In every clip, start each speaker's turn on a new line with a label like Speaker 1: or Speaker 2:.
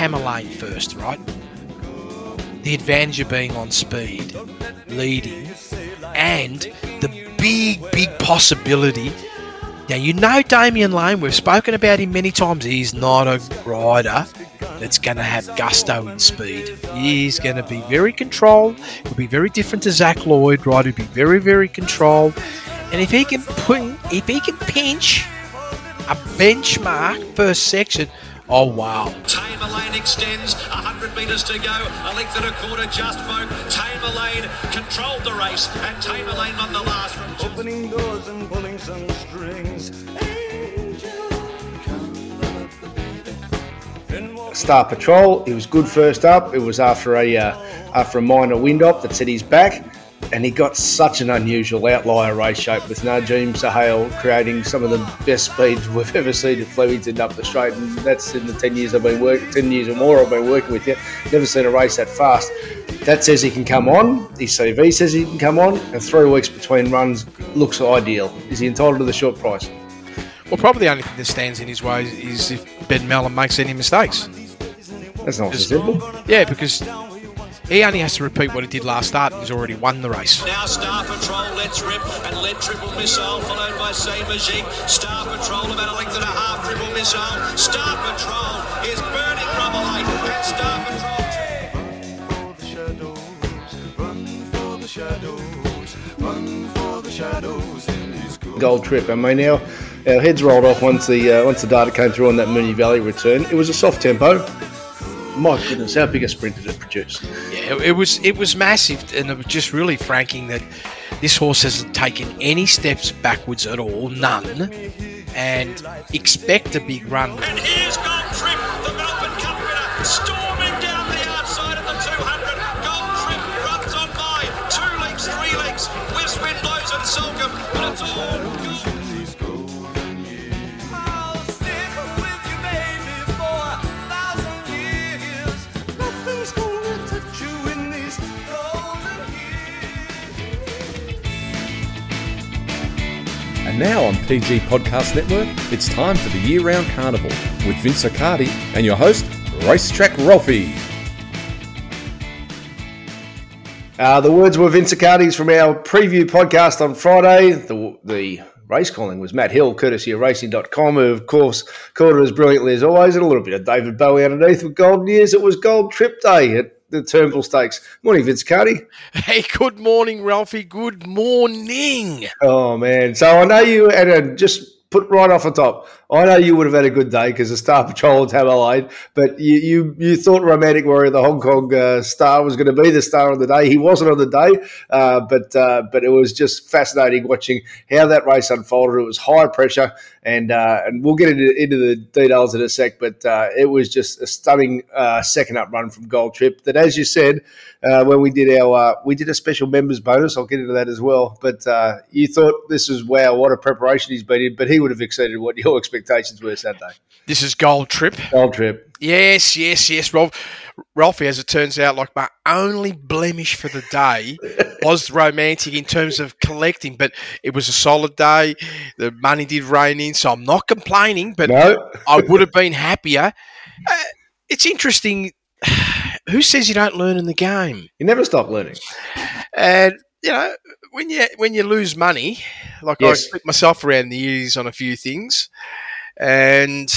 Speaker 1: Tamerlane first, right? The advantage of being on speed, leading, and the big, big possibility. Now, you know Damien Lane, we've spoken about him many times. He's not a rider that's going to have gusto in speed. He's going to be very controlled. He'll be very different to Zac Lloyd, right? He'll be very, very controlled. And if he can put, if he can pinch a benchmark first section, oh wow.
Speaker 2: Tamerlane extends, 100 metres to go, a length and a quarter just broke. Tamerlane controlled the race, and Tamerlane won the last from
Speaker 3: Opening doors and pulling some strings.
Speaker 4: Star Patrol. He was good first up. It was after a uh, after a minor wind up that set his back, and he got such an unusual outlier race shape with Najim Sahale creating some of the best speeds we've ever seen at Flemington up the straight. And that's in the ten years I've been working, ten years or more I've been working with you. Never seen a race that fast. That says he can come on. His CV says he can come on, and three weeks between runs looks ideal. Is he entitled to the short price?
Speaker 1: Well, probably the only thing that stands in his way is if Ben Melham makes any mistakes.
Speaker 4: That's not so simple.
Speaker 1: Yeah, because he only has to repeat what he did last start and he's already won the race.
Speaker 2: Now Star Patrol, let's rip and led Triple Missile followed by Say Magique. Star Patrol about a length and a half. Triple Missile. Star Patrol is burning rubble eight and Star Patrol.
Speaker 3: For the shadows, run for the shadows, run for the shadows
Speaker 4: gold trip. I mean, our, our heads rolled off once the uh, once the data came through on that Moonee Valley return. It was a soft tempo. My goodness, how big a sprint did it produce?
Speaker 1: Yeah, it, it was it was massive, and it was just really franking that this horse hasn't taken any steps backwards at all, none, and expect a big run.
Speaker 2: And here's Gold Trip, the Melbourne Cup winner,
Speaker 5: now on PG Podcast Network, it's time for the year round carnival with Vince Accardi and your host, Racetrack Ralphy.
Speaker 4: Uh, the words were Vince Accardi's from our preview podcast on Friday. The, the race calling was Matt Hill, courtesy of racing.com, who, of course, called it as brilliantly as always, and a little bit of David Bowie underneath with Golden Years. It was Gold Trip Day at the Turnbull Stakes. Morning, Vince Accardi.
Speaker 1: Hey, good morning, Ralphie. Good morning.
Speaker 4: Oh, man. So I know you had a just put right off the top. I know you would have had a good day because the Star Patrol and Tamerlane, but you, you you thought Romantic Warrior, the Hong Kong uh, star, was going to be the star of the day. He wasn't on the day, uh, but uh, but it was just fascinating watching how that race unfolded. It was high pressure, and uh, and we'll get into, into the details in a sec. But uh, it was just a stunning uh, second up run from Gold Trip. That, as you said, uh, when we did our uh, we did a special members bonus. I'll get into that as well. But uh, you thought this was wow, what a preparation he's been in. But he would have exceeded what your expectations were Saturday.
Speaker 1: This is Gold Trip.
Speaker 4: Gold Trip.
Speaker 1: Yes, yes, yes, Rolf. Ralphie, as it turns out, like my only blemish for the day was romantic in terms of collecting, but it was a solid day. The money did rain in, so I'm not complaining, but
Speaker 4: No,
Speaker 1: I would have been happier. Uh, it's interesting. Who says you don't learn in the game?
Speaker 4: you never stop learning.
Speaker 1: And you know, when you when you lose money, like
Speaker 4: Yes.
Speaker 1: I split myself around the years on a few things, and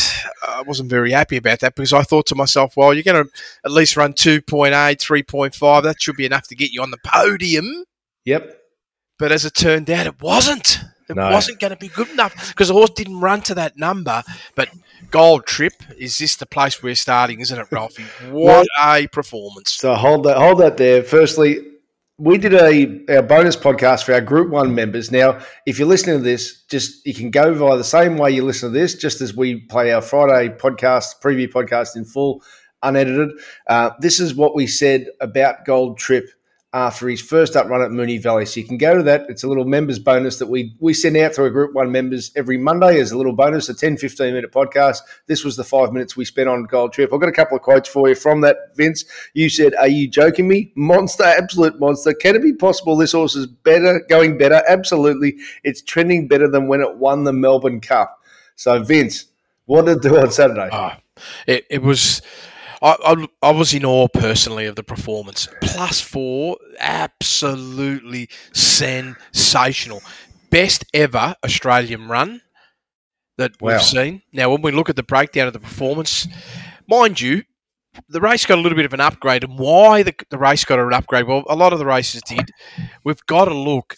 Speaker 1: uh, I wasn't very happy about that because I thought to myself, well, you're going to at least run 2.8, 3.5. That should be enough to get you on the podium.
Speaker 4: Yep.
Speaker 1: But as it turned out, it wasn't. It
Speaker 4: No.
Speaker 1: wasn't going to be good enough because the horse didn't run to that number. But Gold Trip is this the place we're starting, isn't it, Ralphie? What a performance!
Speaker 4: So hold that hold that there. Firstly, we did a our bonus podcast for our Group One members. Now, if you're listening to this, just you can go via the same way you listen to this, just as we play our Friday podcast, preview podcast in full, unedited. Uh, this is what we said about Gold Trip after his first up run at Moonee Valley. So you can go to that. It's a little members bonus that we we send out to our Group One members every Monday as a little bonus, a 10, 15 minute podcast. This was the five minutes we spent on Gold Trip. I've got a couple of quotes for you from that, Vince. You said, Are you joking me? Monster, absolute monster. Can it be possible this horse is better, going better? Absolutely. It's trending better than when it won the Melbourne Cup. So, Vince, what did it do on Saturday?
Speaker 1: Oh, it, it was. I, I, I was in awe personally of the performance. Plus four, absolutely sensational. Best ever Australian run that
Speaker 4: Wow.
Speaker 1: we've seen. Now, when we look at the breakdown of the performance, mind you, the race got a little bit of an upgrade. And why the, the race got an upgrade? Well, a lot of the races did. We've got to look.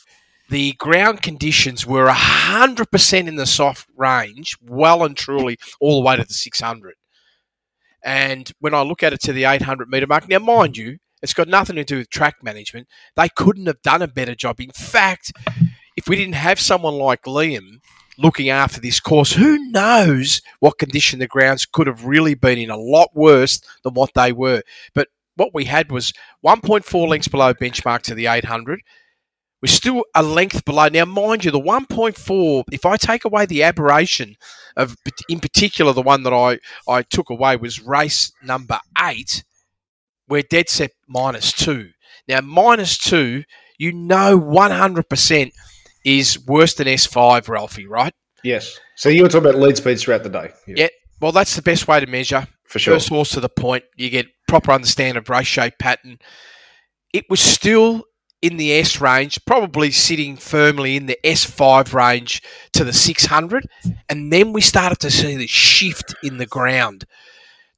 Speaker 1: The ground conditions were 100% in the soft range, well and truly, all the way to the 600. And when I look at it to the 800 metre mark, now, mind you, it's got nothing to do with track management. They couldn't have done a better job. In fact, if we didn't have someone like Liam looking after this course, who knows what condition the grounds could have really been in a lot worse than what they were. But what we had was 1.4 lengths below benchmark to the 800. We're still a length below. Now, mind you, the 1.4, if I take away the aberration of, in particular, the one that I, I took away was race number eight, we're dead set minus two. Now, minus two, you know 100% is worse than S5, Ralphie, right?
Speaker 4: Yes. So you were talking about lead speeds throughout the day.
Speaker 1: Yeah. Well, that's the best way to measure.
Speaker 4: For sure.
Speaker 1: First horse to the point, you get proper understanding of race shape pattern. It was still in the S range, probably sitting firmly in the S5 range to the 600. And then we started to see the shift in the ground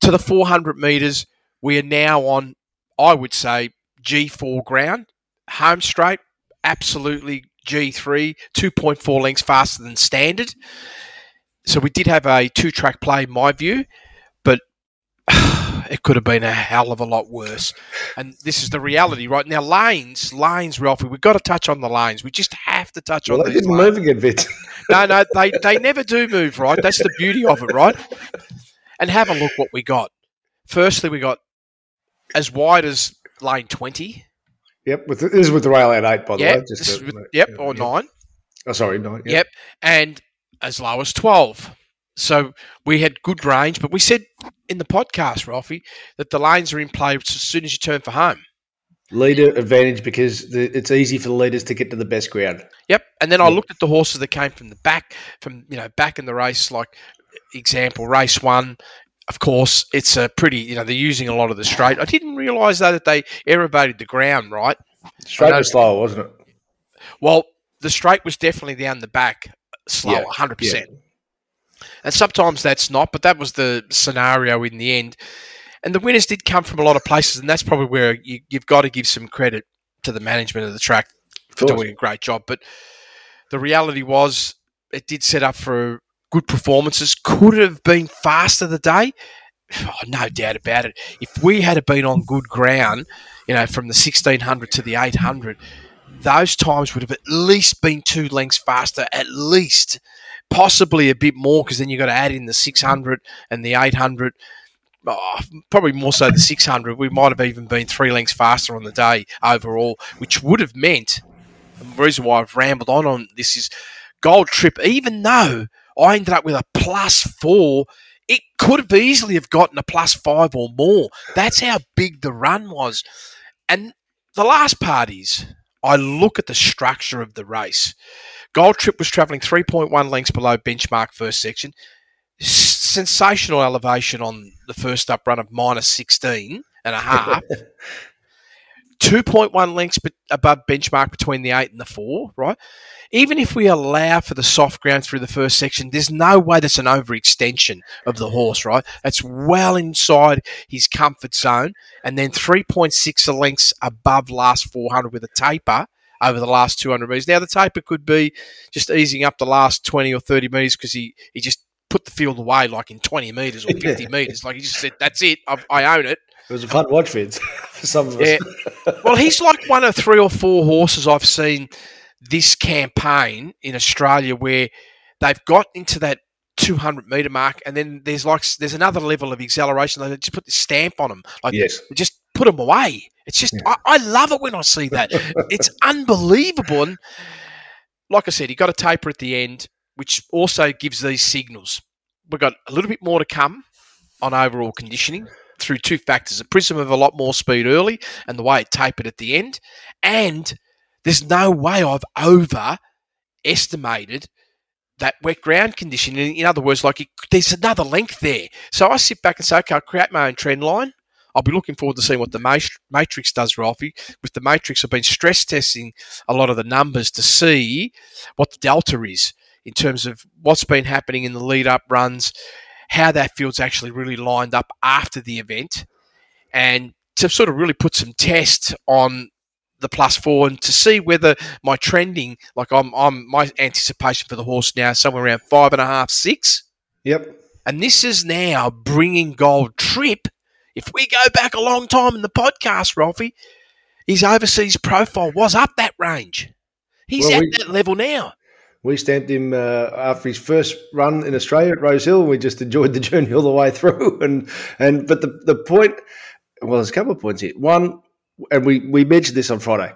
Speaker 1: to the 400 metres. We are now on, I would say, G4 ground, home straight, absolutely G3, 2.4 lengths faster than standard. So we did have a two track play, in my view, but it could have been a hell of a lot worse. And this is the reality, right? Now, lanes, lanes, Ralphie, we've got to touch on the lanes. We just have to touch
Speaker 4: Well,
Speaker 1: on
Speaker 4: they didn't
Speaker 1: lanes.
Speaker 4: move again.
Speaker 1: No, no, they, they never do move, right? That's the beauty of it, right? And have a look what we got. Firstly, we got as wide as lane 20.
Speaker 4: Yep. With the, this is with the rail at eight, by the
Speaker 1: Yep,
Speaker 4: way. to-
Speaker 1: with- yep, or
Speaker 4: yeah.
Speaker 1: nine.
Speaker 4: Oh, sorry, nine. yeah.
Speaker 1: Yep. And as low as 12. So we had good range, but we said in the podcast, Ralphie, that the lanes are in play as soon as you turn for home.
Speaker 4: Leader advantage because the, it's easy for the leaders to get to the best ground.
Speaker 1: Yep. And then I looked at the horses that came from the back, from you know, back in the race, like example, race one. Of course, it's a pretty, you know, they're using a lot of the straight. I didn't realise though that they elevated the ground, right?
Speaker 4: Straight was slower, wasn't it?
Speaker 1: Well, the straight was definitely down the back slower,
Speaker 4: Yeah,
Speaker 1: hundred percent. And sometimes that's not, but that was the scenario in the end. And the winners did come from a lot of places, and that's probably where you, you've got to give some credit to the management of the track for doing a great job. But the reality was, it did set up for good performances. Could have been faster the day. Oh, no doubt about it. If we had been on good ground, you know, from the 1600 to the 800, those times would have at least been two lengths faster, at least, possibly a bit more, because then you've got to add in the 600 and the 800. Oh, probably more so the 600. We might have even been three lengths faster on the day overall, which would have meant the reason why I've rambled on on this is Gold Trip. Even though I ended up with a plus four, it could have easily have gotten a plus five or more. That's how big the run was. And the last part is I look at the structure of the race. Gold Trip was travelling 3.1 lengths below benchmark first section. Sensational elevation on the first up run of minus 16 and a half. 2.1 lengths above benchmark between the 8 and the 4, right? Even if we allow for the soft ground through the first section, there's no way that's an overextension of the horse, right? That's well inside his comfort zone. And then 3.6 lengths above last 400 with a taper over the last 200 metres. Now, the taper could be just easing up the last 20 or 30 metres because he, he just put the field away like in 20 metres or 50 metres. Like he just said, that's it, I've, I own it.
Speaker 4: It was a fun watch, Vince, for some of us.
Speaker 1: Yeah. Well, he's like one of three or four horses I've seen this campaign in Australia where they've got into that 200 meter mark, and then there's like there's another level of acceleration. They just put the stamp on them, like
Speaker 4: Yes.
Speaker 1: just put them away. It's just I, I love it when I see that. it's unbelievable. And like I said, he got a taper at the end, which also gives these signals. We've got a little bit more to come on overall conditioning through two factors: a prism of a lot more speed early, and the way it tapered at the end. And there's no way I've overestimated that wet ground condition. In, in other words, like it, there's another length there. So I sit back and say, okay, I'll create my own trend line. I'll be looking forward to seeing what the Matrix does, Ralphie. With the Matrix, I've been stress testing a lot of the numbers to see what the delta is in terms of what's been happening in the lead up runs, how that field's actually really lined up after the event, and to sort of really put some test on the plus four and to see whether my trending, like I'm, I'm my anticipation for the horse now is somewhere around five and a half, six.
Speaker 4: Yep.
Speaker 1: And this is now bringing Gold Trip. If we go back a long time in the podcast, Ralphie, his overseas profile was up that range. He's
Speaker 4: Well,
Speaker 1: at
Speaker 4: we-
Speaker 1: that level now.
Speaker 4: We stamped him uh, after his first run in Australia at Rosehill. We just enjoyed the journey all the way through. And and but the the point, well, there's a couple of points here. One, and we we mentioned this on Friday.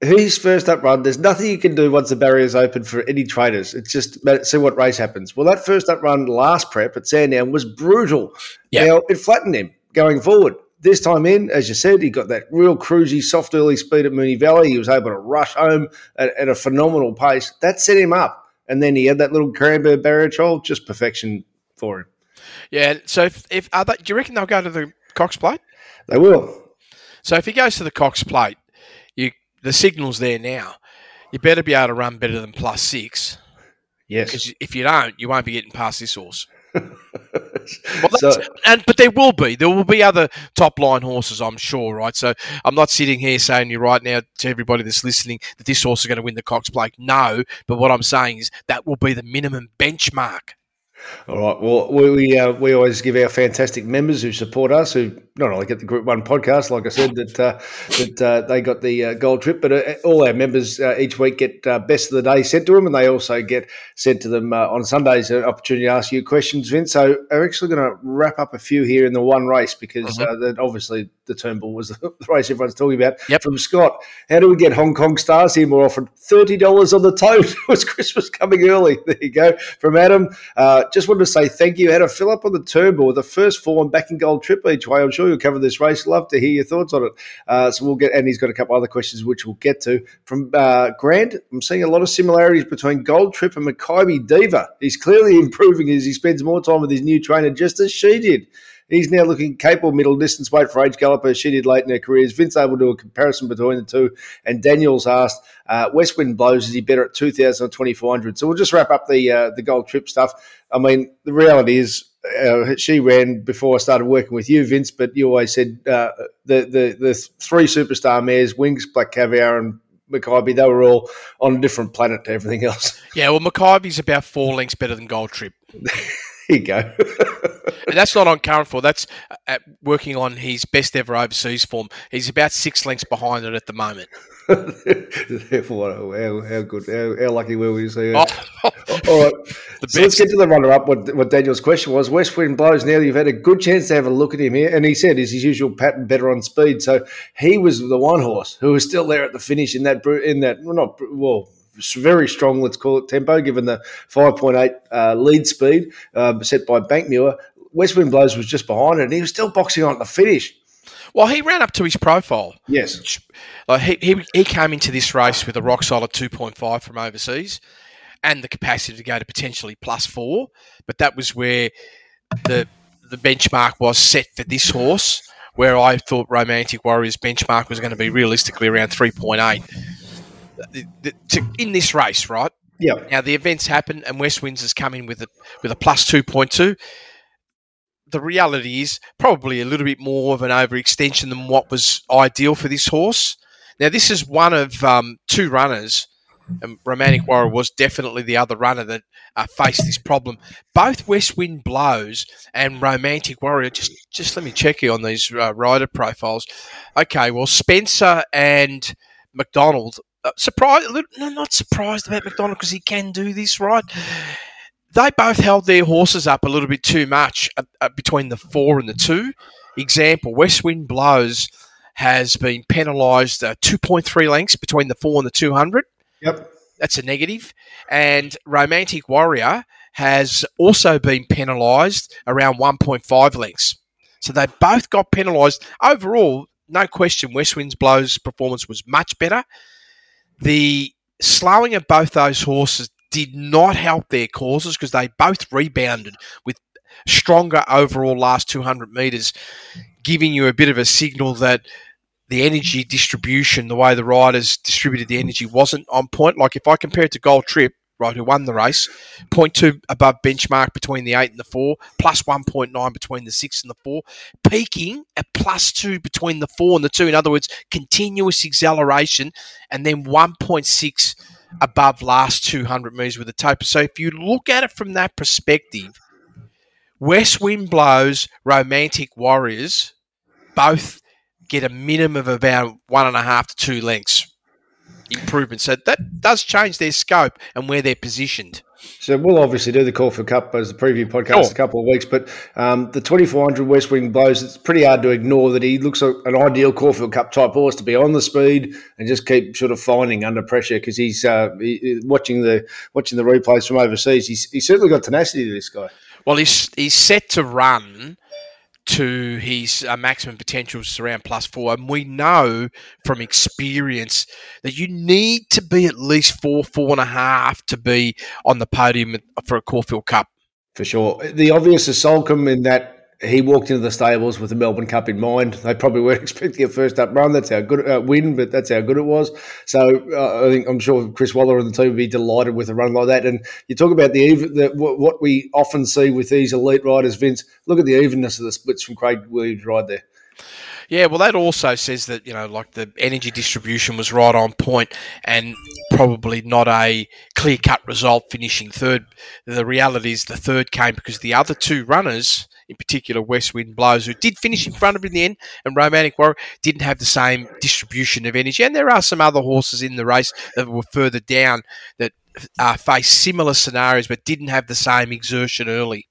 Speaker 4: His first up run, there's nothing you can do once the barrier's open for any traders. It's just see what race happens. Well, that first up run last prep at Sandown was brutal.
Speaker 1: Yeah.
Speaker 4: Now it flattened him going forward. This time in, as you said, he got that real cruisy, soft early speed at Moonee Valley. He was able to rush home at, at a phenomenal pace. That set him up. And then he had that little Cranbourne barrier trial, just perfection for him.
Speaker 1: Yeah. So if, if are they, do you reckon they'll go to the Cox Plate?
Speaker 4: They will.
Speaker 1: So if he goes to the Cox Plate, you the signal's there now. You better be able to run better than plus six
Speaker 4: Yes.
Speaker 1: because if you don't, you won't be getting past this horse. Well,
Speaker 4: So-
Speaker 1: and but there will be there will be other top line horses, I'm sure, right? So I'm not sitting here saying you right now to everybody that's listening that this horse is going to win the Cox Plate. No, but what I'm saying is that will be the minimum benchmark.
Speaker 4: All right. Well, we we, uh, we always give our fantastic members who support us, who not only get the Group One podcast, like I said, that uh, that uh, they got the uh, gold trip, but uh, all our members uh, each week get uh, best of the day sent to them, and they also get sent to them uh, on Sundays an opportunity to ask you questions, Vince. So we're actually going to wrap up a few here in the one race because uh, that obviously the Turnbull was the race everyone's talking about.
Speaker 1: Yep.
Speaker 4: From Scott, how do we get Hong Kong stars here more often? Thirty dollars on the tote. was Christmas coming early? There you go. From Adam, uh, just wanted to say thank you. Had a fill up on the Turnbull the first form back in gold trip each way. I'm sure you'll cover this race. Love to hear your thoughts on it. Uh, so we'll get, and he's got a couple other questions which we'll get to. From uh, Grant, I'm seeing a lot of similarities between Gold Trip and Makybe Diva. He's clearly improving as he spends more time with his new trainer, just as she did. He's now looking capable middle distance weight for age galloper she did late in her career. Is Vince able to do a comparison between the two? And Daniel's asked, uh, West Wind blows, is he better at 2,000 or 2,400? So we'll just wrap up the uh, the gold trip stuff. I mean, the reality is uh, she ran before I started working with you, Vince, but you always said uh, the, the, the three superstar mares, Wings, Black Caviar, and Makybe, they were all on a different planet to everything else.
Speaker 1: Yeah, well, Makybe's about four lengths better than Gold Trip.
Speaker 4: Here you go.
Speaker 1: And that's not on current form. That's at working on his best ever overseas form. He's about six lengths behind it at the moment.
Speaker 4: Therefore, how, how good, how, how lucky were we to see her?
Speaker 1: Oh,
Speaker 4: All right.
Speaker 1: The
Speaker 4: so let's get to the runner up. What, what Daniel's question was West Wind blows now. You've had a good chance to have a look at him here. And he said, is his usual pattern better on speed? So he was the one horse who was still there at the finish in that, in that, well, not, well, very strong, let's call it tempo, given the 5.8 uh, lead speed uh, set by Bankmuir. West Wind Blows was just behind it, and he was still boxing on at the finish.
Speaker 1: well, he ran up to his profile.
Speaker 4: Yes.
Speaker 1: Like he, he, he came into this race with a rock solid 2.5 from overseas and the capacity to go to potentially plus four. But that was where the the benchmark was set for this horse, where I thought Romantic Warriors benchmark was going to be realistically around 3.8. The- the- to- in this race, right?
Speaker 4: Yeah.
Speaker 1: Now the events happen, and West Winds has come in with a with a plus two point two. The reality is probably a little bit more of an overextension than what was ideal for this horse. Now this is one of um, two runners, and Romantic Warrior was definitely the other runner that uh, faced this problem. Both West Wind Blows and Romantic Warrior. Just just let me check you on these uh, rider profiles. Okay, well Spencer and McDonald surprised, no, not surprised about McDonald because he can do this, right? They both held their horses up a little bit too much uh, uh, between the four and the two. Example: West Wind Blows has been penalised uh, 2.3 lengths between the four and the 200.
Speaker 4: Yep.
Speaker 1: That's a negative. And Romantic Warrior has also been penalised around 1.5 lengths. So they both got penalised. Overall, no question, West Winds Blows' performance was much better. The slowing of both those horses did not help their causes because they both rebounded with stronger overall last 200 metres, giving you a bit of a signal that the energy distribution, the way the riders distributed the energy, wasn't on point. Like if I compare it to Gold Trip, right, who won the race, 0.2 above benchmark between the eight and the four, plus 1.9 between the six and the four, peaking at plus two between the four and the two. In other words, continuous acceleration, and then 1.6 above last 200 metres with the taper. So if you look at it from that perspective, West Wind Blows, Romantic Warriors, both get a minimum of about one and a half to two lengths improvement. So that does change their scope and where they're positioned.
Speaker 4: So we'll obviously do the call Caulfield Cup as the preview podcast
Speaker 1: Sure.
Speaker 4: a couple of weeks, but um, the 2400 West Wind Blows. It's pretty hard to ignore that he looks like an ideal Caulfield Cup type horse to be on the speed and just keep sort of finding under pressure because he's uh, he- watching the watching the replays from overseas. He's, he's certainly got tenacity to this guy.
Speaker 1: Well, he's, he's set to run to his uh, maximum potentials around plus four. And we know from experience that you need to be at least four, four and a half to be on the podium for a Caulfield Cup.
Speaker 4: For sure. The obvious is Soulcombe in that he walked into the stables with the Melbourne Cup in mind. They probably weren't expecting a first up run. That's how good uh, win, but that's how good it was. So uh, I think I'm sure Chris Waller and the team would be delighted with a run like that. And you talk about the even the, what we often see with these elite riders, Vince. Look at the evenness of the splits from Craig Williams' ride there.
Speaker 1: Yeah, well, that also says that, you know, like the energy distribution was right on point and probably not a clear cut result finishing third. The reality is the third came because the other two runners, in particular West Wind Blows, who did finish in front of him in the end, and Romantic Warrior, didn't have the same distribution of energy. And there are some other horses in the race that were further down that uh, faced similar scenarios but didn't have the same exertion early.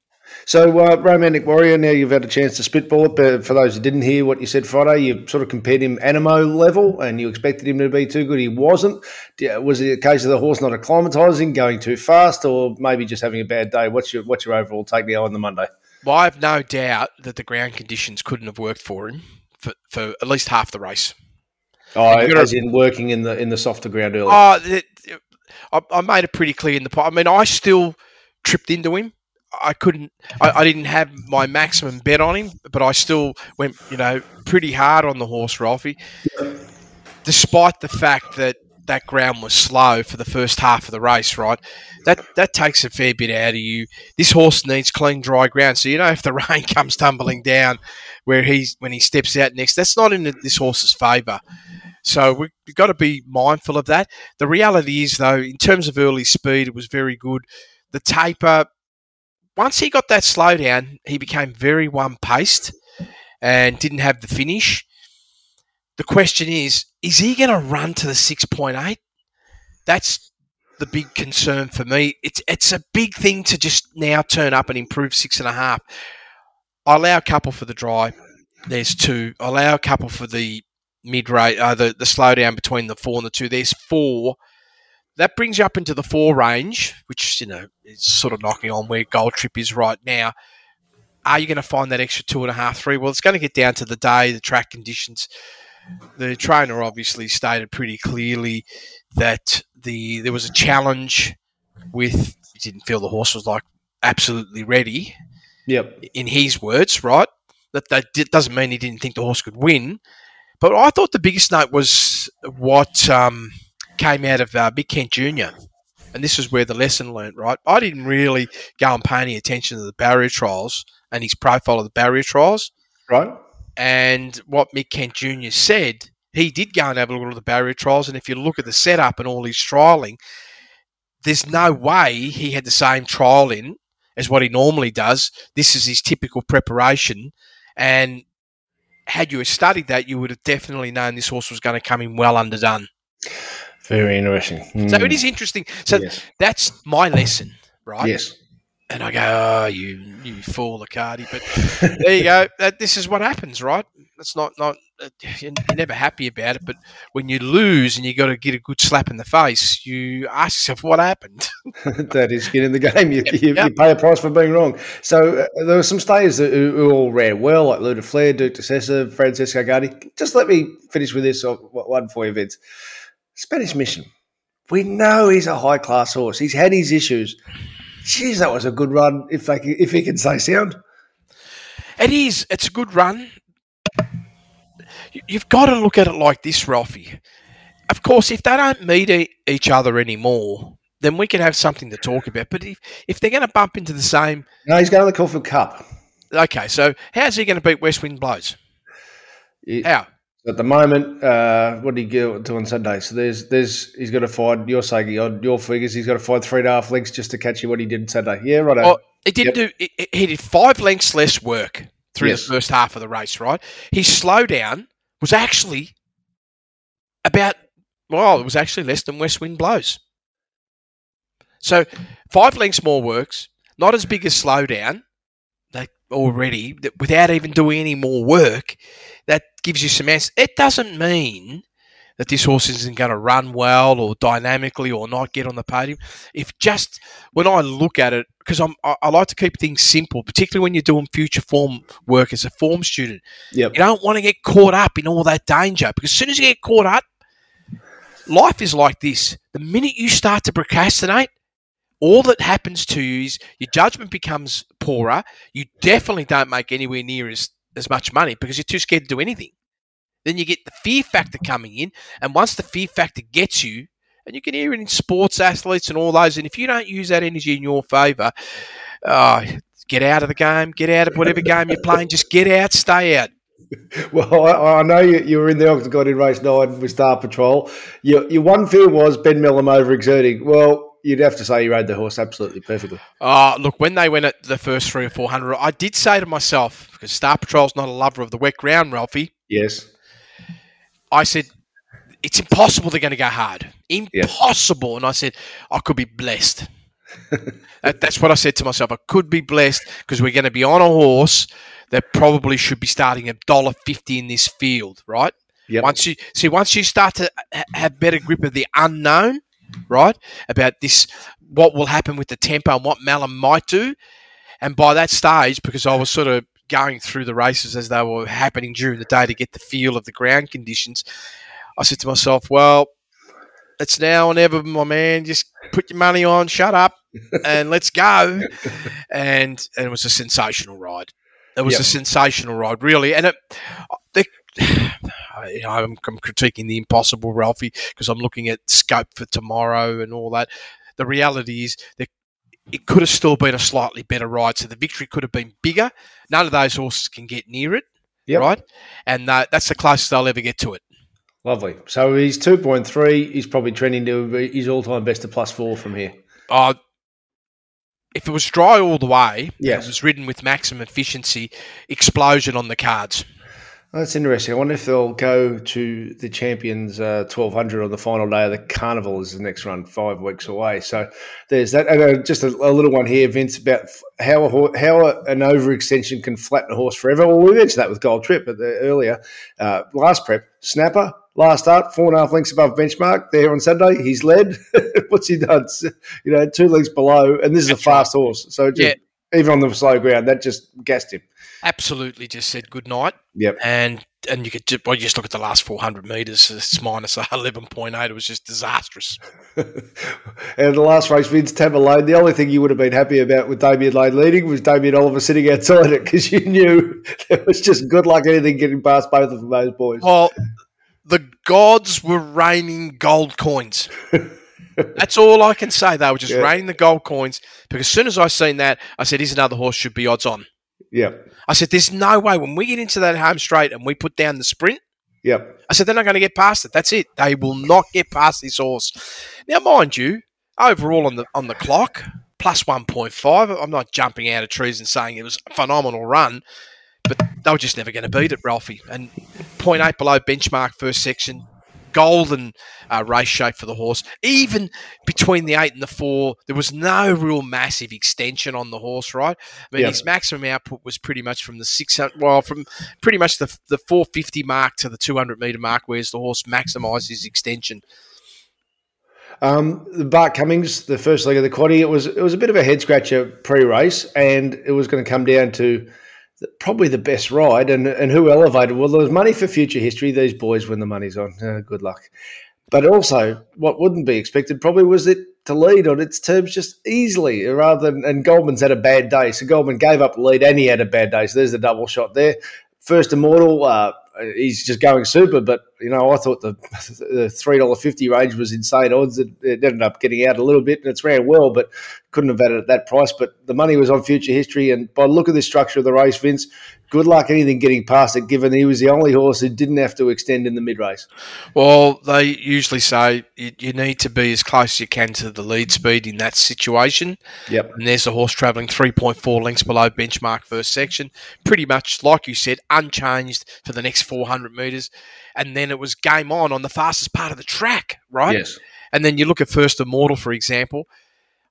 Speaker 4: So, uh, Romantic Warrior, now you've had a chance to spitball it, but for those who didn't hear what you said Friday, you sort of compared him Anamoe level and you expected him to be too good. He wasn't. Was it a case of the horse not acclimatising, going too fast, or maybe just having a bad day? What's your what's your overall take now on the Monday?
Speaker 1: Well, I have no doubt that the ground conditions couldn't have worked for him for, for at least half the race.
Speaker 4: Oh, as in working in the in the softer ground early.
Speaker 1: Oh, I, I made it pretty clear in the. I mean, I still tripped into him. I couldn't. I, I didn't have my maximum bet on him, but I still went, you know, pretty hard on the horse, Ralphie. Despite the fact that that ground was slow for the first half of the race, right? That that takes a fair bit out of you. This horse needs clean, dry ground. So you know, if the rain comes tumbling down, where he's when he steps out next, that's not in this horse's favour. So we- we've got to be mindful of that. The reality is, though, in terms of early speed, it was very good. The taper, once he got that slowdown, he became very one paced and didn't have the finish. The question is, is he going to run to the 6.8? That's the big concern for me. It's it's a big thing to just now turn up and improve six and a half. I allow a couple for the dry. There's two. I allow a couple for the mid rate, uh, the, the slowdown between the four and the two. There's four. That brings you up into the four range, which, you know, is sort of knocking on where Gold Trip is right now. Are you going to find that extra two and a half, three? Well, it's going to get down to the day, the track conditions. The trainer obviously stated pretty clearly that the there was a challenge with he didn't feel the horse was like absolutely ready
Speaker 4: Yep.
Speaker 1: in his words, right? That that di- doesn't mean he didn't think the horse could win. But I thought the biggest note was what um, came out of uh, Mick Kent Jr. And this is where the lesson learnt, right? I didn't really go and pay any attention to the barrier trials and his profile of the barrier trials.
Speaker 4: Right.
Speaker 1: And what Mick Kent Jr. said, he did go and have a look at the barrier trials. And if you look at the setup and all his trialing, there's no way he had the same trial in as what he normally does. This is his typical preparation. And had you studied that, you would have definitely known this horse was going to come in well underdone.
Speaker 4: Very interesting.
Speaker 1: So
Speaker 4: Mm.
Speaker 1: it is interesting. So
Speaker 4: Yes.
Speaker 1: that's my lesson, right?
Speaker 4: Yes.
Speaker 1: And I go, oh, you, you fool, Accardi. But there you go. That, this is what happens, right? That's not not uh, you're never happy about it. But when you lose and you got to get a good slap in the face, you ask yourself what happened.
Speaker 4: that is getting in the game. You, you,
Speaker 1: Yep.
Speaker 4: you pay a price for being wrong. So uh, there were some stayers that, who, who all ran well, like Lunar Flare, Duke De Sessa, Francesco Guardi. Just let me finish with this uh, one for you, Vince. Spanish Mission. We know he's a high class horse. He's had his issues. Jeez, that was a good run. If they can, if he can say sound,
Speaker 1: It is. It's a good run. you- you've got to look at it like this, Ralphie. Of course, if they don't meet e- each other anymore, then we can have something to talk about. But if, if they're going to bump into the same,
Speaker 4: No, he's going to the Caulfield Cup.
Speaker 1: okay, so how's he going to beat West Wind Blows?
Speaker 4: It-
Speaker 1: How?
Speaker 4: At the moment, uh, what did he go do on Sunday? So there's, there's, he's got to saying on your figures, he's got to fight three and a half lengths just to catch you what he did Sunday. Yeah, right.
Speaker 1: Well, he didn't do. He, he did five lengths less work through
Speaker 4: Yes.
Speaker 1: the first half of the race. Right, his slowdown was actually about. Well, it was actually less than West Wind Blows. So five lengths more works, not as big a slowdown. They already without even doing any more work, gives you some answers. It doesn't mean that this horse isn't going to run well or dynamically or not get on the podium. If just when I look at it, because I'm I, I like to keep things simple, particularly when you're doing future form work as a form student.
Speaker 4: Yep.
Speaker 1: You don't want to get caught up in all that danger because as soon as you get caught up, life is like this. The minute you start to procrastinate, all that happens to you is your judgment becomes poorer. You definitely don't make anywhere near as, as much money because you're too scared to do anything. Then you get the fear factor coming in, and once the fear factor gets you, and you can hear it in sports athletes and all those, and if you don't use that energy in your favour, uh, get out of the game, get out of whatever game you're playing, just get out, stay out.
Speaker 4: Well, I, I know you, you were in the Octagon in race nine with Star Patrol. Your, your one fear was Ben Melham overexerting. Well, you'd have to say you rode the horse absolutely perfectly.
Speaker 1: Uh, look, when they went at the first three or four hundred, I did say to myself, because Star Patrol's not a lover of the wet ground, Ralphie,
Speaker 4: Yes.
Speaker 1: I said, it's impossible they're going to go hard. Impossible. And I said, I could be blessed. that, that's what I said to myself. I could be blessed because we're going to be on a horse that probably should be starting at dollar fifty in this field, right?
Speaker 4: Yep.
Speaker 1: Once you see, once you start to ha- have better grip of the unknown, right, about this, what will happen with the tempo and what Melham might do, and by that stage, because I was sort of going through the races as they were happening during the day to get the feel of the ground conditions, I said to myself, well, it's now or never, my man. Just put your money on, shut up, and let's go. And, and it was a sensational ride. It was
Speaker 4: Yep.
Speaker 1: a sensational ride, really. And it, the, you know, I'm, I'm critiquing the impossible, Ralphie, because I'm looking at scope for tomorrow and all that. The reality is that it could have still been a slightly better ride, so the victory could have been bigger. None of those horses can get near it,
Speaker 4: Yep.
Speaker 1: right? And uh, that's the closest they'll ever get to it.
Speaker 4: Lovely. So he's 2.3. He's probably trending to his all time best of plus four from here.
Speaker 1: Uh, if it was dry all the way,
Speaker 4: Yes.
Speaker 1: it was ridden with maximum efficiency, explosion on the cards.
Speaker 4: That's interesting. I wonder if they'll go to the Champions uh, 1200 on the final day of the Carnival is the next run, five weeks away. So there's that. And uh, just a, a little one here, Vince, about how a, ho- how a, an overextension can flatten a horse forever. Well, we mentioned that with Gold Trip at the, earlier. Uh, last prep, Snapper, last start, four and a half lengths above benchmark there on Saturday. He's led. What's he done? You know, two lengths below. And this is
Speaker 1: That's
Speaker 4: a fast horse. So just, even on the slow ground, that just gassed him.
Speaker 1: Absolutely, just said good night,
Speaker 4: Yep.
Speaker 1: and and you could just, well, you just look at the last 400 meters. It's minus 11.8. It was just disastrous.
Speaker 4: and the last race, Vince Tamerlane, the only thing you would have been happy about with Damien Lane leading was Damien Oliver sitting outside it because you knew it was just good luck anything getting past both of those boys.
Speaker 1: Well, the gods were raining gold coins. That's all I can say. They were just
Speaker 4: Yeah.
Speaker 1: raining the gold coins because as soon as I seen that, I said, "Here's another horse should be odds on."
Speaker 4: Yeah.
Speaker 1: I said, "There's no way when we get into that home straight and we put down the sprint."
Speaker 4: Yeah.
Speaker 1: I said, "They're not going to get past it. That's it. They will not get past this horse." Now, mind you, overall on the on the clock, plus one point five. I'm not jumping out of trees and saying it was a phenomenal run, but they were just never going to beat it, Ralphie. And 0.8 below benchmark first section, golden uh, race shape for the horse. Even between the eight and the four, there was no real massive extension on the horse, right? I mean,
Speaker 4: Yeah.
Speaker 1: his maximum output was pretty much from the 600, well, from pretty much the, the 450 mark to the 200 metre mark, whereas the horse maximised his extension.
Speaker 4: Um, the Bart Cummings, the first leg of the quaddy, it was it was a bit of a head scratcher pre-race, and it was going to come down to probably the best ride and and who elevated. Well, there's money for future history. These boys, when the money's on, uh, good luck. But also, what wouldn't be expected probably was it to lead on its terms just easily, rather than. And Goldman's had a bad day, so Goldman gave up the lead, and he had a bad day. So there's the double shot there. First Immortal, uh, he's just going super. But you know, I thought the, the three dollar fifty range was insane odds. It, it ended up getting out a little bit, and it's ran well, but couldn't have had it at that price. But the money was on future history, and by look of the structure of the race, Vince, good luck anything getting past it. Given he was the only horse who didn't have to extend in the mid race.
Speaker 1: Well, they usually say you, you need to be as close as you can to the lead speed in that situation.
Speaker 4: Yep.
Speaker 1: And there's the horse travelling 3.4 lengths below benchmark first section. Pretty much, like you said, unchanged for the next 400 metres. And then it was game on on the fastest part of the track, right?
Speaker 4: Yes.
Speaker 1: And then you look at First Immortal, for example.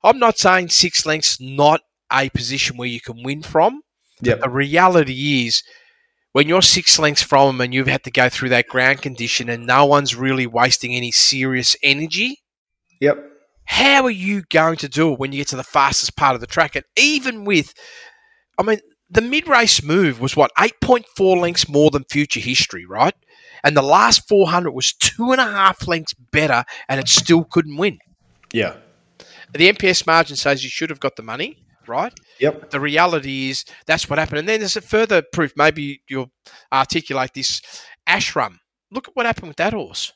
Speaker 1: I'm not saying six lengths not a position where you can win from.
Speaker 4: Yep.
Speaker 1: The reality is, when you're six lengths from them and you've had to go through that ground condition and no one's really wasting any serious energy,
Speaker 4: Yep.
Speaker 1: how are you going to do it when you get to the fastest part of the track? And even with, I mean, the mid race move was what, 8.4 lengths more than future history, right? And the last 400 was two and a half lengths better and it still couldn't win.
Speaker 4: Yeah.
Speaker 1: The MPS margin says you should have got the money, right?
Speaker 4: Yep.
Speaker 1: The reality is that's what happened. And then there's a further proof. Maybe you'll articulate this. Ashrun. Look at what happened with that horse.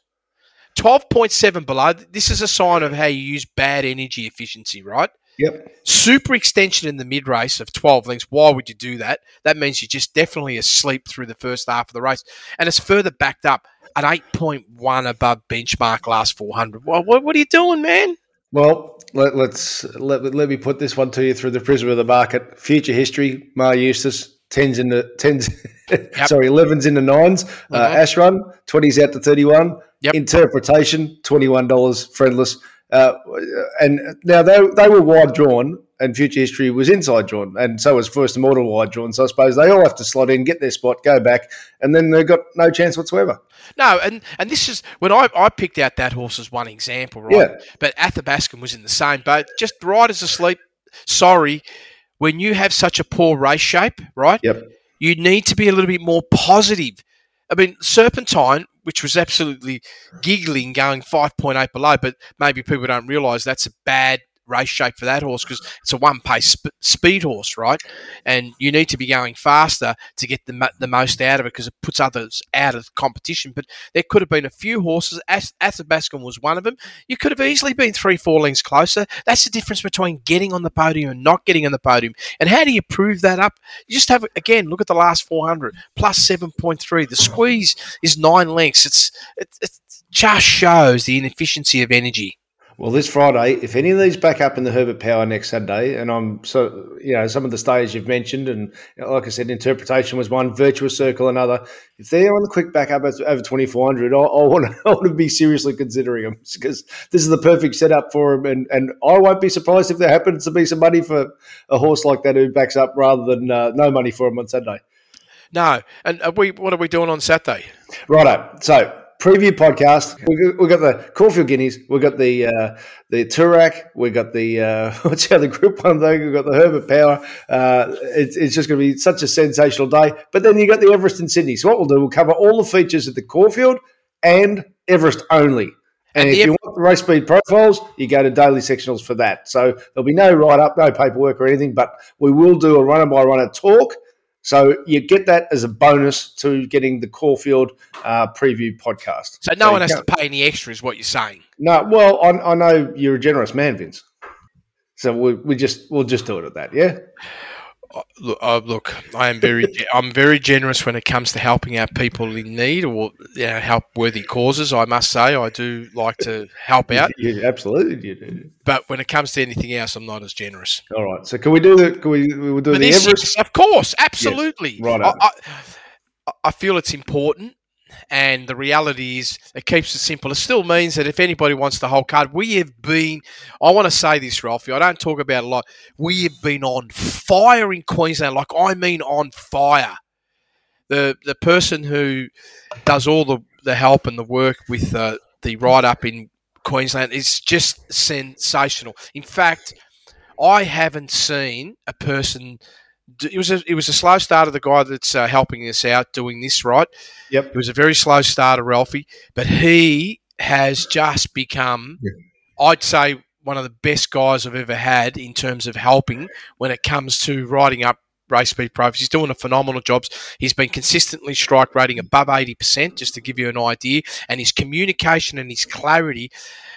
Speaker 1: 12.7 below. This is a sign of how you use bad energy efficiency, right?
Speaker 4: Yep.
Speaker 1: Super extension in the mid race of 12 lengths. Why would you do that? That means you're just definitely asleep through the first half of the race. And it's further backed up at 8.1 above benchmark last 400. Well, what, what are you doing, man?
Speaker 4: Well, let, let's let, let me put this one to you through the prism of the market. Future history: Mar Eustace tens in the tens, sorry, elevens in the 9s Uh,
Speaker 1: Mhm.
Speaker 4: Ashrun twenties out to thirty one.
Speaker 1: Yep.
Speaker 4: Interpretation twenty one dollars friendless. Uh, and now they, they were wide drawn, and future history was inside drawn, and so was first immortal wide drawn. So I suppose they all have to slot in, get their spot, go back, and then they've got no chance whatsoever.
Speaker 1: No, and and this is when I, I picked out that horse as one example, right?
Speaker 4: Yeah.
Speaker 1: But Athabaskan was in the same boat. Just riders asleep. Sorry, when you have such a poor race shape, right?
Speaker 4: Yep.
Speaker 1: You need to be a little bit more positive. I mean, Serpentine, which was absolutely giggling, going five point eight below, but maybe people don't realise that's a bad race shape for that horse because it's a one pace sp- speed horse, right? And you need to be going faster to get the, mo- the most out of it because it puts others out of competition. But there could have been a few horses. Ath- Athabaskan was one of them. You could have easily been three, four lengths closer. That's the difference between getting on the podium and not getting on the podium. And how do you prove that up? You just have again look at the last 400 plus 7.3. The squeeze is nine lengths. It's it, it just shows the inefficiency of energy.
Speaker 4: Well, this Friday, if any of these back up in the Herbert Power next Saturday, and I'm so you know some of the stays you've mentioned, and like I said, interpretation was one, virtuous circle another. If they're on the quick back up over 2400, I, I want to I want to be seriously considering them because this is the perfect setup for them, and and I won't be surprised if there happens to be some money for a horse like that who backs up rather than uh, no money for him on Saturday.
Speaker 1: No, and are we what are we doing on Saturday?
Speaker 4: Righto. So preview podcast. We got, we got the Caulfield Guineas. We got the uh, the Toorak. We got the uh, what's the other Group One thing? We got the Herbert Power. Uh, it's, it's just going to be such a sensational day. But then you got the Everest in Sydney. So what we'll do, we'll cover all the features at the Caulfield and Everest only. And,
Speaker 1: And
Speaker 4: if you want the race speed profiles, you go to daily sectionals for that. So there'll be no write up, no paperwork or anything, but we will do a runner by runner talk. So you get that as a bonus to getting the Caulfield uh, preview podcast.
Speaker 1: So no
Speaker 4: you
Speaker 1: one has to pay any extra, is what you're saying.
Speaker 4: No, well, I, I know you're a generous man, Vince. So we, we just we'll just do it at that, yeah.
Speaker 1: Look, uh, look I am very, I'm very generous when it comes to helping out people in need or you know, help worthy causes. I must say, I do like to help out,
Speaker 4: You, absolutely, you do.
Speaker 1: but when it comes to anything else, I'm not as generous.
Speaker 4: All right. So can we do the? Can we we'll do
Speaker 1: For
Speaker 4: the Everest?
Speaker 1: yes, of course, absolutely.
Speaker 4: Right
Speaker 1: I, I, I feel it's important, and the reality is it keeps it simple. It still means that if anybody wants the whole card, we have been. I want to say this, Ralphie. I don't talk about a lot. We have been on fire in Queensland, like I mean on fire. The the person who does all the, the help and the work with uh, the write up in Queensland is just sensational. In fact, I haven't seen a person. It was a it was a slow starter. The guy that's uh, helping us out doing this right.
Speaker 4: Yep.
Speaker 1: It was a very slow starter, Ralphie, but he has just become, I'd say, one of the best guys I've ever had in terms of helping when it comes to writing up race speed profiles. He's doing a phenomenal job. He's been consistently strike rating above 80%, just to give you an idea. And his communication and his clarity,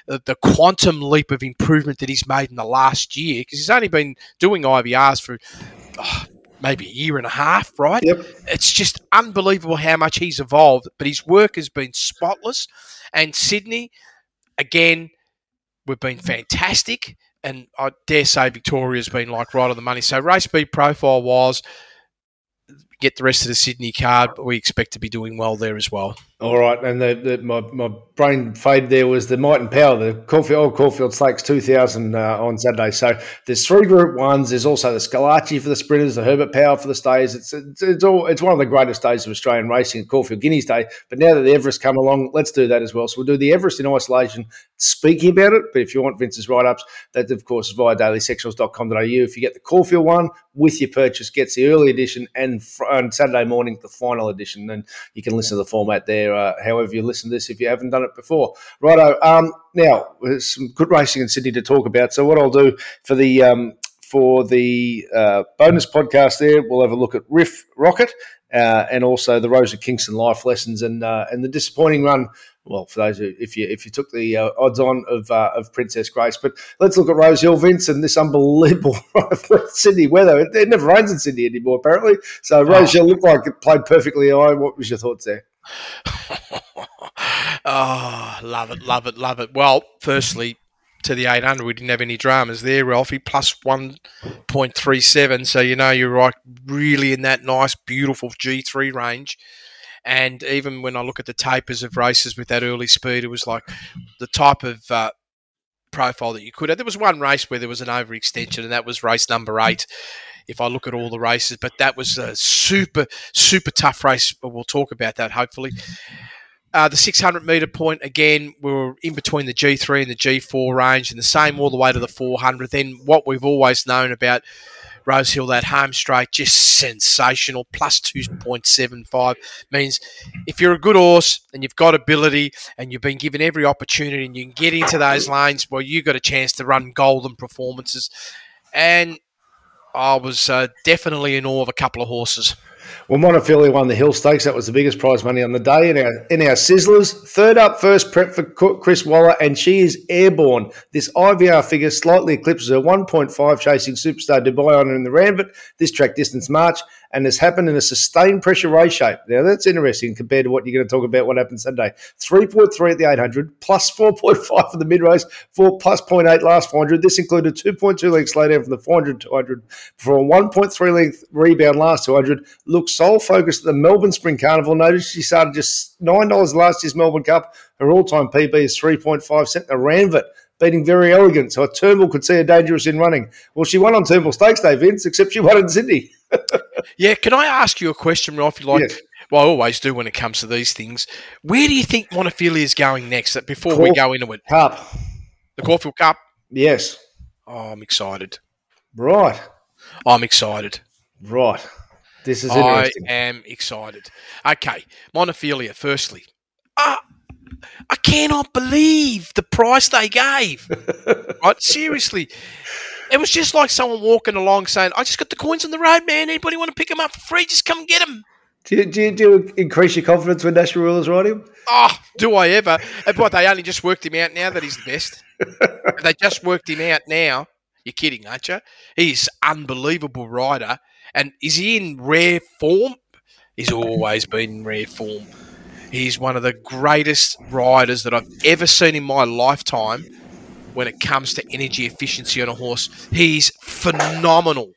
Speaker 1: the quantum leap of improvement that he's made in the last year, because he's only been doing IVRs for oh, maybe a year and a half, right?
Speaker 4: Yep.
Speaker 1: It's just unbelievable how much he's evolved. But his work has been spotless. And Sydney, again, we've been fantastic. And I dare say Victoria's been like right on the money. So race speed profile wise, get the rest of the Sydney card, but we expect to be doing well there as well.
Speaker 4: All right, and the, the, my, my brain fade there was the Might and Power, the Caulfield, old Caulfield Stakes 2000 uh, on Saturday. So there's three Group Ones. There's also the Schillaci for the sprinters, the Herbert Power for the stays. It's, it's it's all it's one of the greatest days of Australian racing Caulfield Guineas Day. But now that the Everest come along, let's do that as well. So we'll do the Everest in isolation, speaking about it. But if you want Vince's write ups, that of course is via dailysectionals.com.au. If you get the Caulfield one with your purchase, gets the early edition and fr- on Saturday morning the final edition, and you can listen to the format there. Uh, however you listen to this, if you haven't done it before, righto. Um, now there's some good racing in Sydney to talk about. So what I'll do for the um, for the uh, bonus podcast there, we'll have a look at Riff Rocket uh, and also the Rosa Kingston life lessons and uh, and the disappointing run. Well, for those who, if you if you took the uh, odds on of uh, of Princess Grace, but let's look at Rosehill, Vince, and this unbelievable Sydney weather. It, it never rains in Sydney anymore, apparently. So Rosehill looked like it played perfectly. high. What was your thoughts there?
Speaker 1: oh, love it, love it, love it. Well, firstly, to the 800, we didn't have any dramas there, Ralphy, plus 1.37. So, you know, you're right, really in that nice, beautiful G3 range. And even when I look at the tapers of races with that early speed, it was like the type of uh, profile that you could have. There was one race where there was an overextension, and that was race number eight. If I look at all the races, but that was a super, super tough race. But we'll talk about that hopefully. Uh, the 600 meter point again, we were in between the G3 and the G4 range, and the same all the way to the 400. Then what we've always known about Rosehill, that home straight, just sensational. Plus 2.75 means if you're a good horse and you've got ability and you've been given every opportunity and you can get into those lanes, well, you've got a chance to run golden performances. And I was uh, definitely in awe of a couple of horses.
Speaker 4: Well, Montefilia won the Hill Stakes. That was the biggest prize money on the day. In our in our sizzlers, third up, first prep for Chris Waller, and she is airborne. This IVR figure slightly eclipses her 1.5 chasing superstar Dubai Honour in the Randwick this track distance March, and has happened in a sustained pressure race shape. Now that's interesting compared to what you're going to talk about. What happened Sunday? 3.3 at the 800, plus 4.5 for the mid race, four plus 0.8 last 400. This included 2.2 lengths laid down from the 400 to 200 for a 1.3 length rebound last 200. Looks sole focused at the Melbourne Spring Carnival. Notice she started just $9 last year's Melbourne Cup. Her all time PB is 3.5 cent. The Randwick beating very elegant. So a Turnbull could see her dangerous in running. Well, she won on Turnbull Stakes Day, Vince, except she won in Sydney.
Speaker 1: Yeah, can I ask you a question, Ralph? You Like,
Speaker 4: Yes.
Speaker 1: well, I always do when it comes to these things. Where do you think Montefilia is going next? That Before we go into it,
Speaker 4: Cup.
Speaker 1: the Caulfield Cup.
Speaker 4: Yes.
Speaker 1: Oh, I'm excited.
Speaker 4: Right.
Speaker 1: I'm excited.
Speaker 4: Right. This is
Speaker 1: I am excited. Okay, Montefilia. Firstly, uh, I cannot believe the price they gave. right, seriously. It was just like someone walking along saying, "I just got the coins on the road, man. Anybody want to pick them up for free? Just come get them."
Speaker 4: Do you, do, you, do you increase your confidence when Nash Rawiller ride him?
Speaker 1: Oh, do I ever? And what they only just worked him out now that he's the best. they just worked him out now. You're kidding, aren't you? He's unbelievable rider. And is he in rare form? He's always been in rare form. He's one of the greatest riders that I've ever seen in my lifetime when it comes to energy efficiency on a horse. He's phenomenal.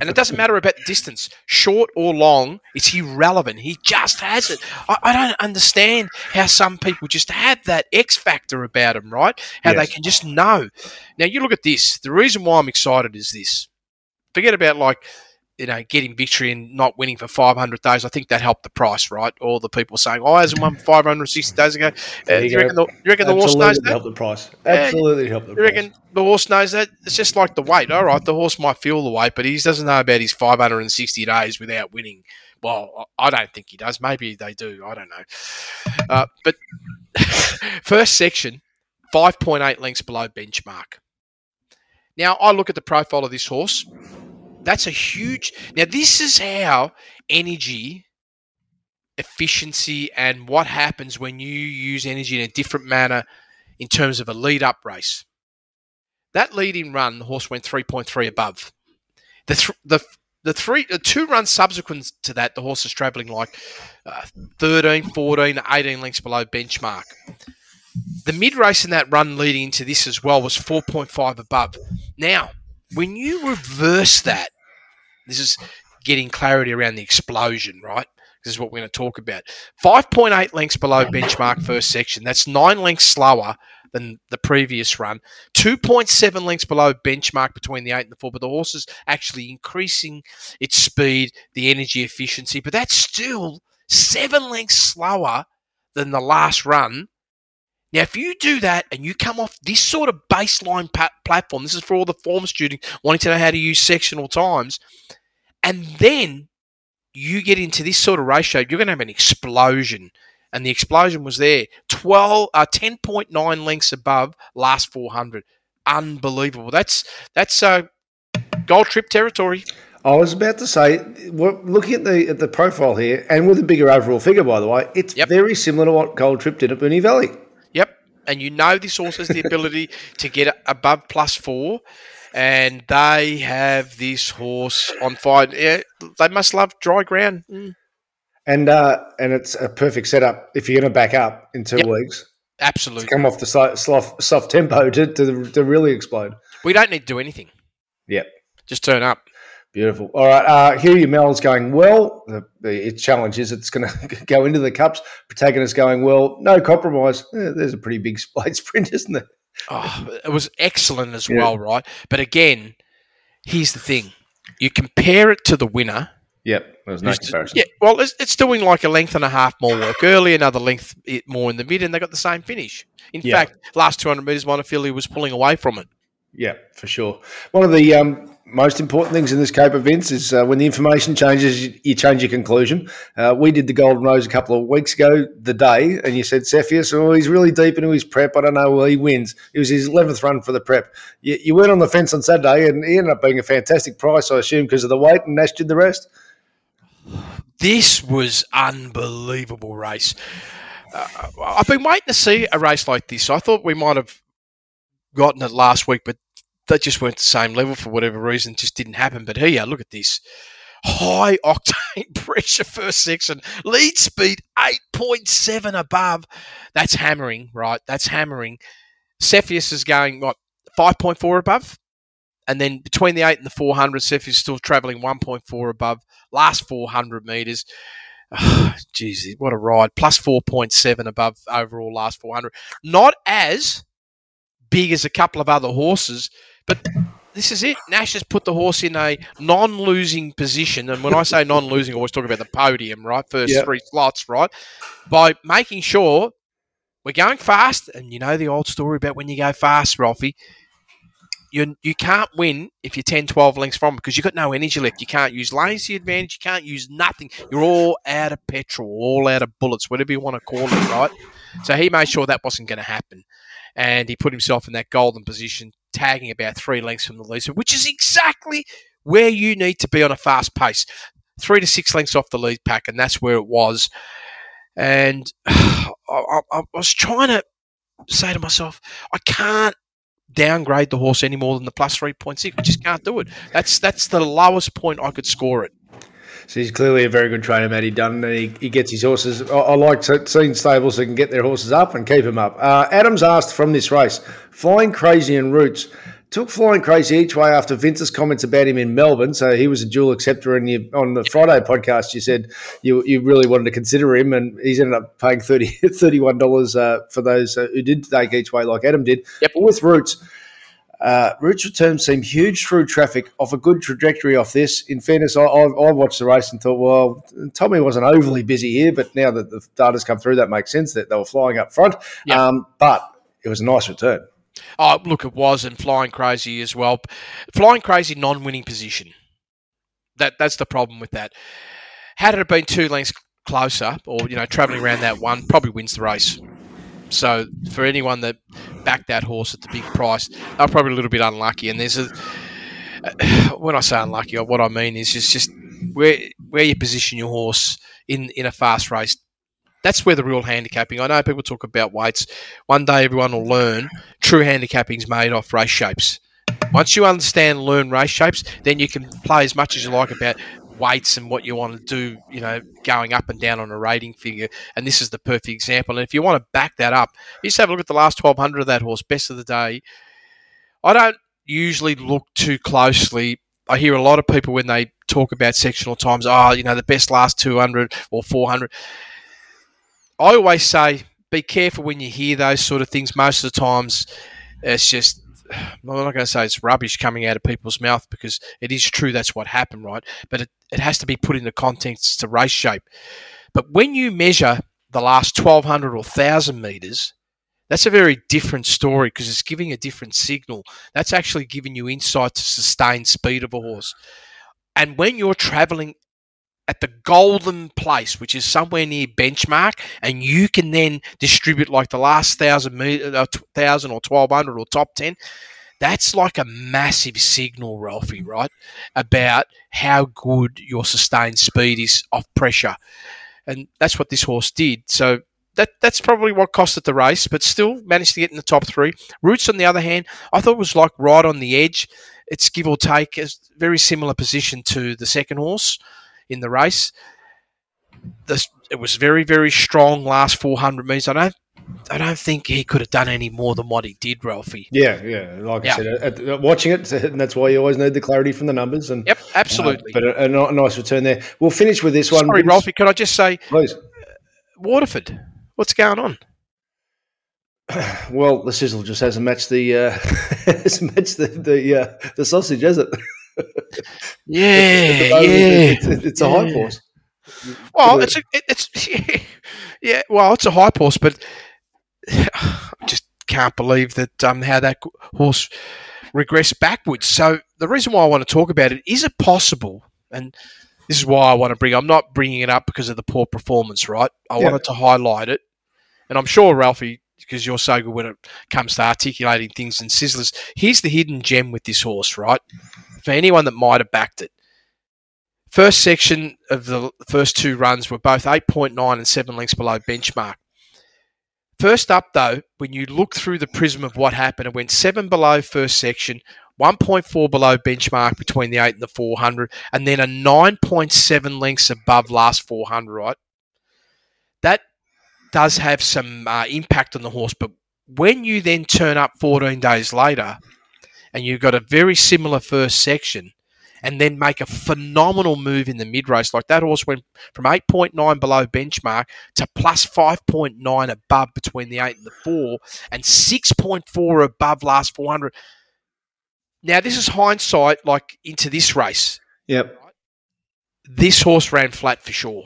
Speaker 1: And it doesn't matter about the distance, short or long, it's irrelevant. He just has it. I, I don't understand how some people just have that X factor about them, right? How they can just know. Now, you look at this. The reason why I'm excited is this. Forget about like, you know, getting victory and not winning for 500 days. I think that helped the price, right? All the people saying, oh, I hasn't won 560 days ago. Uh,
Speaker 4: you
Speaker 1: you reckon the, you reckon the horse knows
Speaker 4: Absolutely
Speaker 1: that?
Speaker 4: help the price. Absolutely help the
Speaker 1: You
Speaker 4: price.
Speaker 1: reckon the horse knows that? It's just like the weight. All right, the horse might feel the weight, but he doesn't know about his 560 days without winning. Well, I I don't think he does. Maybe they do. I don't know. Uh, but first section, 5.8 lengths below benchmark. Now, I look at the profile of this horse. That's a huge. Now, this is how energy, efficiency, and what happens when you use energy in a different manner in terms of a lead up race. That leading run, the horse went 3.3 above. The, th- the, the three, the two runs subsequent to that, the horse is travelling like uh, 13, 14, 18 lengths below benchmark. The mid race in that run leading into this as well was 4.5 above. Now, when you reverse that, this is getting clarity around the explosion, right? This is what we're going to talk about. 5.8 lengths below benchmark first section. That's nine lengths slower than the previous run. 2.7 lengths below benchmark between the 8 and the 4, but the horse is actually increasing its speed, the energy efficiency, but that's still seven lengths slower than the last run. Now, if you do that and you come off this sort of baseline pa- platform, this is for all the form students wanting to know how to use sectional times, and then you get into this sort of ratio, you're going to have an explosion. And the explosion was there. 12, uh, 10.9 lengths above last 400. Unbelievable. That's that's uh, gold trip territory.
Speaker 4: I was about to say, looking at the at the profile here, and with a bigger overall figure, by the way, it's
Speaker 1: Yep.
Speaker 4: very similar to what Gold Trip did at Moonee Valley.
Speaker 1: Yep. And you know this horse has the ability to get above plus four. And they have this horse on fire. Yeah, they must love dry ground. Mm,
Speaker 4: And uh, and it's a perfect setup if you're going to back up in two
Speaker 1: Yep.
Speaker 4: weeks.
Speaker 1: absolutely.
Speaker 4: Come off the so- soft, soft tempo to, to, to really explode.
Speaker 1: We don't need to do anything.
Speaker 4: Yep.
Speaker 1: Just turn up.
Speaker 4: Beautiful. All right. Uh, here you Mel's going well. The, the its challenge is it's going to go into the cups. Protagonist going well. No compromise. Eh, there's a pretty big sprint, isn't there?
Speaker 1: Oh, it was excellent as
Speaker 4: Yeah.
Speaker 1: well, right? But again, here's the thing: you compare it to the winner.
Speaker 4: Yep. There was no comparison.
Speaker 1: Yeah, well, it's, it's doing like a length and a half more work early, another length i- more in the mid, and they got the same finish. In
Speaker 4: Yeah.
Speaker 1: fact, last 200 metres, Montefilia was pulling away from it.
Speaker 4: Yeah, for sure. One of the um, most important things in this Cape events is uh, when the information changes, you, change your conclusion. Uh, we did the Golden Rose a couple of weeks ago, the day, and you said Cepheus, oh, he's really deep into his prep. I don't know, well, he wins. It was his 11th run for the prep. You, you went on the fence on Saturday, and he ended up being a fantastic price, I assume, because of the weight, and Nash did the rest.
Speaker 1: This was unbelievable race. Uh, I've been waiting to see a race like this. I thought we might have gotten it last week, but they just weren't the same level for whatever reason. Just didn't happen. But here, you are, look at this. High octane pressure first section, lead speed 8.7 above. That's hammering, right? That's hammering. Cepheus is going, what, 5.4 above? And then between the 8 and the 400, Cepheus is still travelling 1.4 above. Last 400 metres. Jeez, what a ride. Plus 4.7 above overall last 400. Not as big as a couple of other horses, but this is it. Nash has put the horse in a non losing position. And when I say non losing, I always talk about the podium, right? First
Speaker 4: Yep.
Speaker 1: three slots, right? By making sure we're going fast. And you know the old story about when you go fast, Ralphy. You, you can't win if you're 10, 12 lengths from because you've got no energy left. You can't use lazy advantage. You can't use nothing. You're all out of petrol, all out of bullets, whatever you want to call it, right? So he made sure that wasn't going to happen. And he put himself in that golden position, tagging about three lengths from the leader, which is exactly where you need to be on a fast pace. Three to six lengths off the lead pack, and that's where it was. And I, I, I was trying to say to myself, I can't downgrade the horse any more than the plus 3.6. I just can't do it. That's that's the lowest point I could score it.
Speaker 4: So he's clearly a very good trainer, Matty Dunn. And he, he gets his horses. I, I like seeing stables that can get their horses up and keep them up. Uh, Adams asked from this race, Flying Crazy and Roots. Took Flying Crazy each way after Vince's comments about him in Melbourne. So he was a dual acceptor. And you, on the Friday podcast, you said you, you really wanted to consider him. And he's ended up paying 30, $31 uh, for those uh, who did take each way, like Adam did.
Speaker 1: Yep.
Speaker 4: But with Roots, uh, Roots returns seem huge through traffic off a good trajectory off this. In fairness, I, I, I watched the race and thought, well, Tommy wasn't overly busy here, but now that the data's come through, that makes sense that they were flying up front.
Speaker 1: Yeah.
Speaker 4: Um, but it was a nice return.
Speaker 1: Oh, look, it was, and flying crazy as well. Flying crazy, non-winning position. That that's the problem with that. Had it been two lengths closer, or you know, travelling around that one, probably wins the race. So for anyone that backed that horse at the big price, they're probably a little bit unlucky. And there's a when I say unlucky, what I mean is just just where where you position your horse in in a fast race. That's where the real handicapping. I know people talk about weights. One day everyone will learn true handicapping is made off race shapes. Once you understand learn race shapes, then you can play as much as you like about weights and what you want to do, you know, going up and down on a rating figure. And this is the perfect example. And if you want to back that up, just have a look at the last 1200 of that horse, best of the day. I don't usually look too closely. I hear a lot of people when they talk about sectional times, oh, you know, the best last 200 or 400. I always say, be careful when you hear those sort of things. Most of the times, it's just I'm not going to say it's rubbish coming out of people's mouth because it is true that's what happened, right? But it, it has to be put into context to race shape. But when you measure the last 1200 or 1000 meters, that's a very different story because it's giving a different signal. That's actually giving you insight to sustain speed of a horse. And when you're traveling at the golden place, which is somewhere near benchmark, and you can then distribute like the last thousand uh, thousand or twelve hundred or top ten. That's like a massive signal, Ralphy, right? About how good your sustained speed is off pressure, and that's what this horse did. So that that's probably what cost it the race, but still managed to get in the top three. Roots, on the other hand, I thought was like right on the edge. It's give or take a very similar position to the second horse in the race. This, it was very, very strong last 400 metres. I don't, I don't think he could have done any more than what he did, Ralphy.
Speaker 4: Yeah, yeah. Like
Speaker 1: Yeah.
Speaker 4: I said, at, at, watching it, and that's why you always need the clarity from the numbers. And
Speaker 1: Yep, absolutely.
Speaker 4: uh, but a, a ni- nice return there. We'll finish with this one.
Speaker 1: Sorry. Ralphy, could I just say,
Speaker 4: Please.
Speaker 1: Waterford, what's going on?
Speaker 4: Well, the sizzle just hasn't matched the uh, hasn't matched the the, uh, the sausage, has it?
Speaker 1: Yeah,
Speaker 4: moment,
Speaker 1: yeah.
Speaker 4: It's, it's a high horse.
Speaker 1: Well, it's a, it, it's yeah. Well, it's a hype horse, but I just can't believe that um, how that horse regressed backwards. So the reason why I want to talk about it is it possible, and this is why I want to bring. I'm not bringing it up because of the poor performance, right? I
Speaker 4: Yeah.
Speaker 1: wanted to highlight it, and I'm sure Ralphy. Because you're so good when it comes to articulating things and sizzlers. Here's the hidden gem with this horse, right? For anyone that might have backed it, First section of the first two runs were both 8.9 and 7 lengths below benchmark. First up, though, when you look through the prism of what happened, it went 7 below first section, 1.4 below benchmark between the 8 and the 400, and then a 9.7 lengths above last 400, right? That does have some uh, impact on the horse, but when you then turn up 14 days later and you've got a very similar first section, and then make a phenomenal move in the mid race. Like that horse went from 8.9 below benchmark to plus 5.9 above between the 8 and the 4, and 6.4 above last 400. Now, this is hindsight, like into this race.
Speaker 4: Yep.
Speaker 1: This horse ran flat for sure.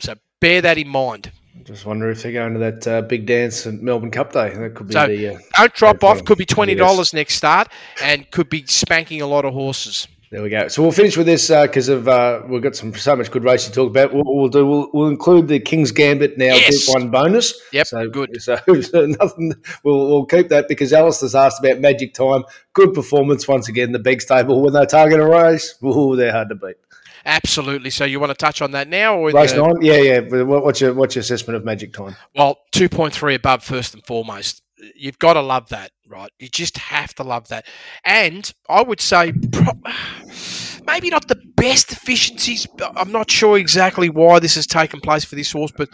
Speaker 1: So bear that in mind.
Speaker 4: Just wonder if they're going to that uh, big dance at Melbourne Cup Day. That could be
Speaker 1: So-
Speaker 4: the. Uh,
Speaker 1: Don't drop off. Could be $20
Speaker 4: Yes.
Speaker 1: next start and could be spanking a lot of horses.
Speaker 4: there we go. So we'll finish with this because of uh, we've got some so much good race to talk about. What we'll do we'll, we'll include the King's Gambit now
Speaker 1: Yes.
Speaker 4: Group One bonus.
Speaker 1: Yep,
Speaker 4: so
Speaker 1: good.
Speaker 4: So, so nothing. We'll, we'll keep that because Alice has asked about Magic Time. Good performance once again. The big stable when they target a race. Ooh, they're hard to beat.
Speaker 1: Absolutely. So you want to touch on that now? Or
Speaker 4: Race
Speaker 1: the-
Speaker 4: nine, yeah, yeah. What's your what's your assessment of Magic Time?
Speaker 1: Well, 2.3 above first and foremost. You've got to love that, right? You just have to love that. And I would say pro- maybe not the best efficiencies. I'm not sure exactly why this has taken place for this horse, but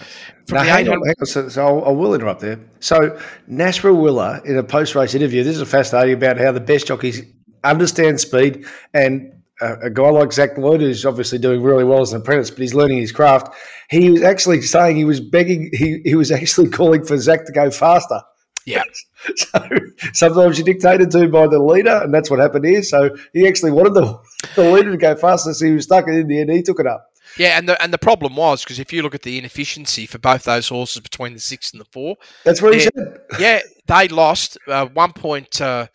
Speaker 1: from
Speaker 4: Now,
Speaker 1: the
Speaker 4: hang
Speaker 1: 800
Speaker 4: on, hang on. So, so I'll, interrupt there. So, Nash Rawiller, in a post race interview, this is fascinating about how the best jockeys understand speed. And a, a guy like Zac Lloyd, who's obviously doing really well as an apprentice, but he's learning his craft, he was actually saying he was begging, he, he was actually calling for Zac to go faster.
Speaker 1: Yeah.
Speaker 4: So sometimes you're dictated to by the leader, and that's what happened here. So he actually wanted the, the leader to go faster, so he was stuck, and in the end, he took it up.
Speaker 1: Yeah, and the and the problem was because if you look at the inefficiency for both those horses between the six and the four,
Speaker 4: That's what he said.
Speaker 1: yeah, they lost uh, one point. Uh,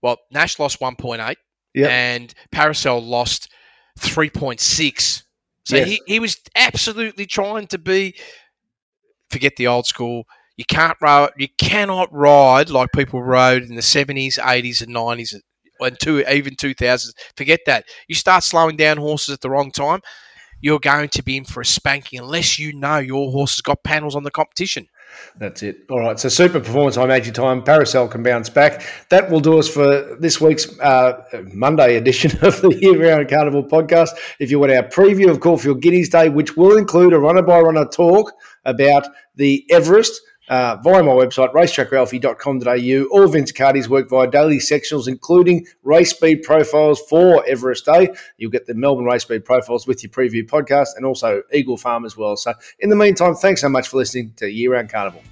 Speaker 1: well, Nash lost one point eight,
Speaker 4: Yeah.
Speaker 1: and Paracel lost three point six. So
Speaker 4: Yes.
Speaker 1: he, he was absolutely trying to be. Forget the old school. You can't ride. You cannot ride like people rode in the seventies, eighties, and nineties. and two even two thousands. Forget that. You start slowing down horses at the wrong time, you're going to be in for a spanking unless you know your horse has got panels on the competition.
Speaker 4: That's it. All right. So super performance high magic time. Paracel can bounce back. That will do us for this week's uh, Monday edition of the Year Round Carnival podcast. If you want our preview of Caulfield Guineas Day, which will include a runner by runner talk about the Everest. Uh, via my website, racetrackralphy.com.au. All Vince Accardi's work via daily sectionals, including race speed profiles for Everest Day. You'll get the Melbourne race speed profiles with your preview podcast and also Eagle Farm as well. So, in the meantime, thanks so much for listening to Year Round Carnival.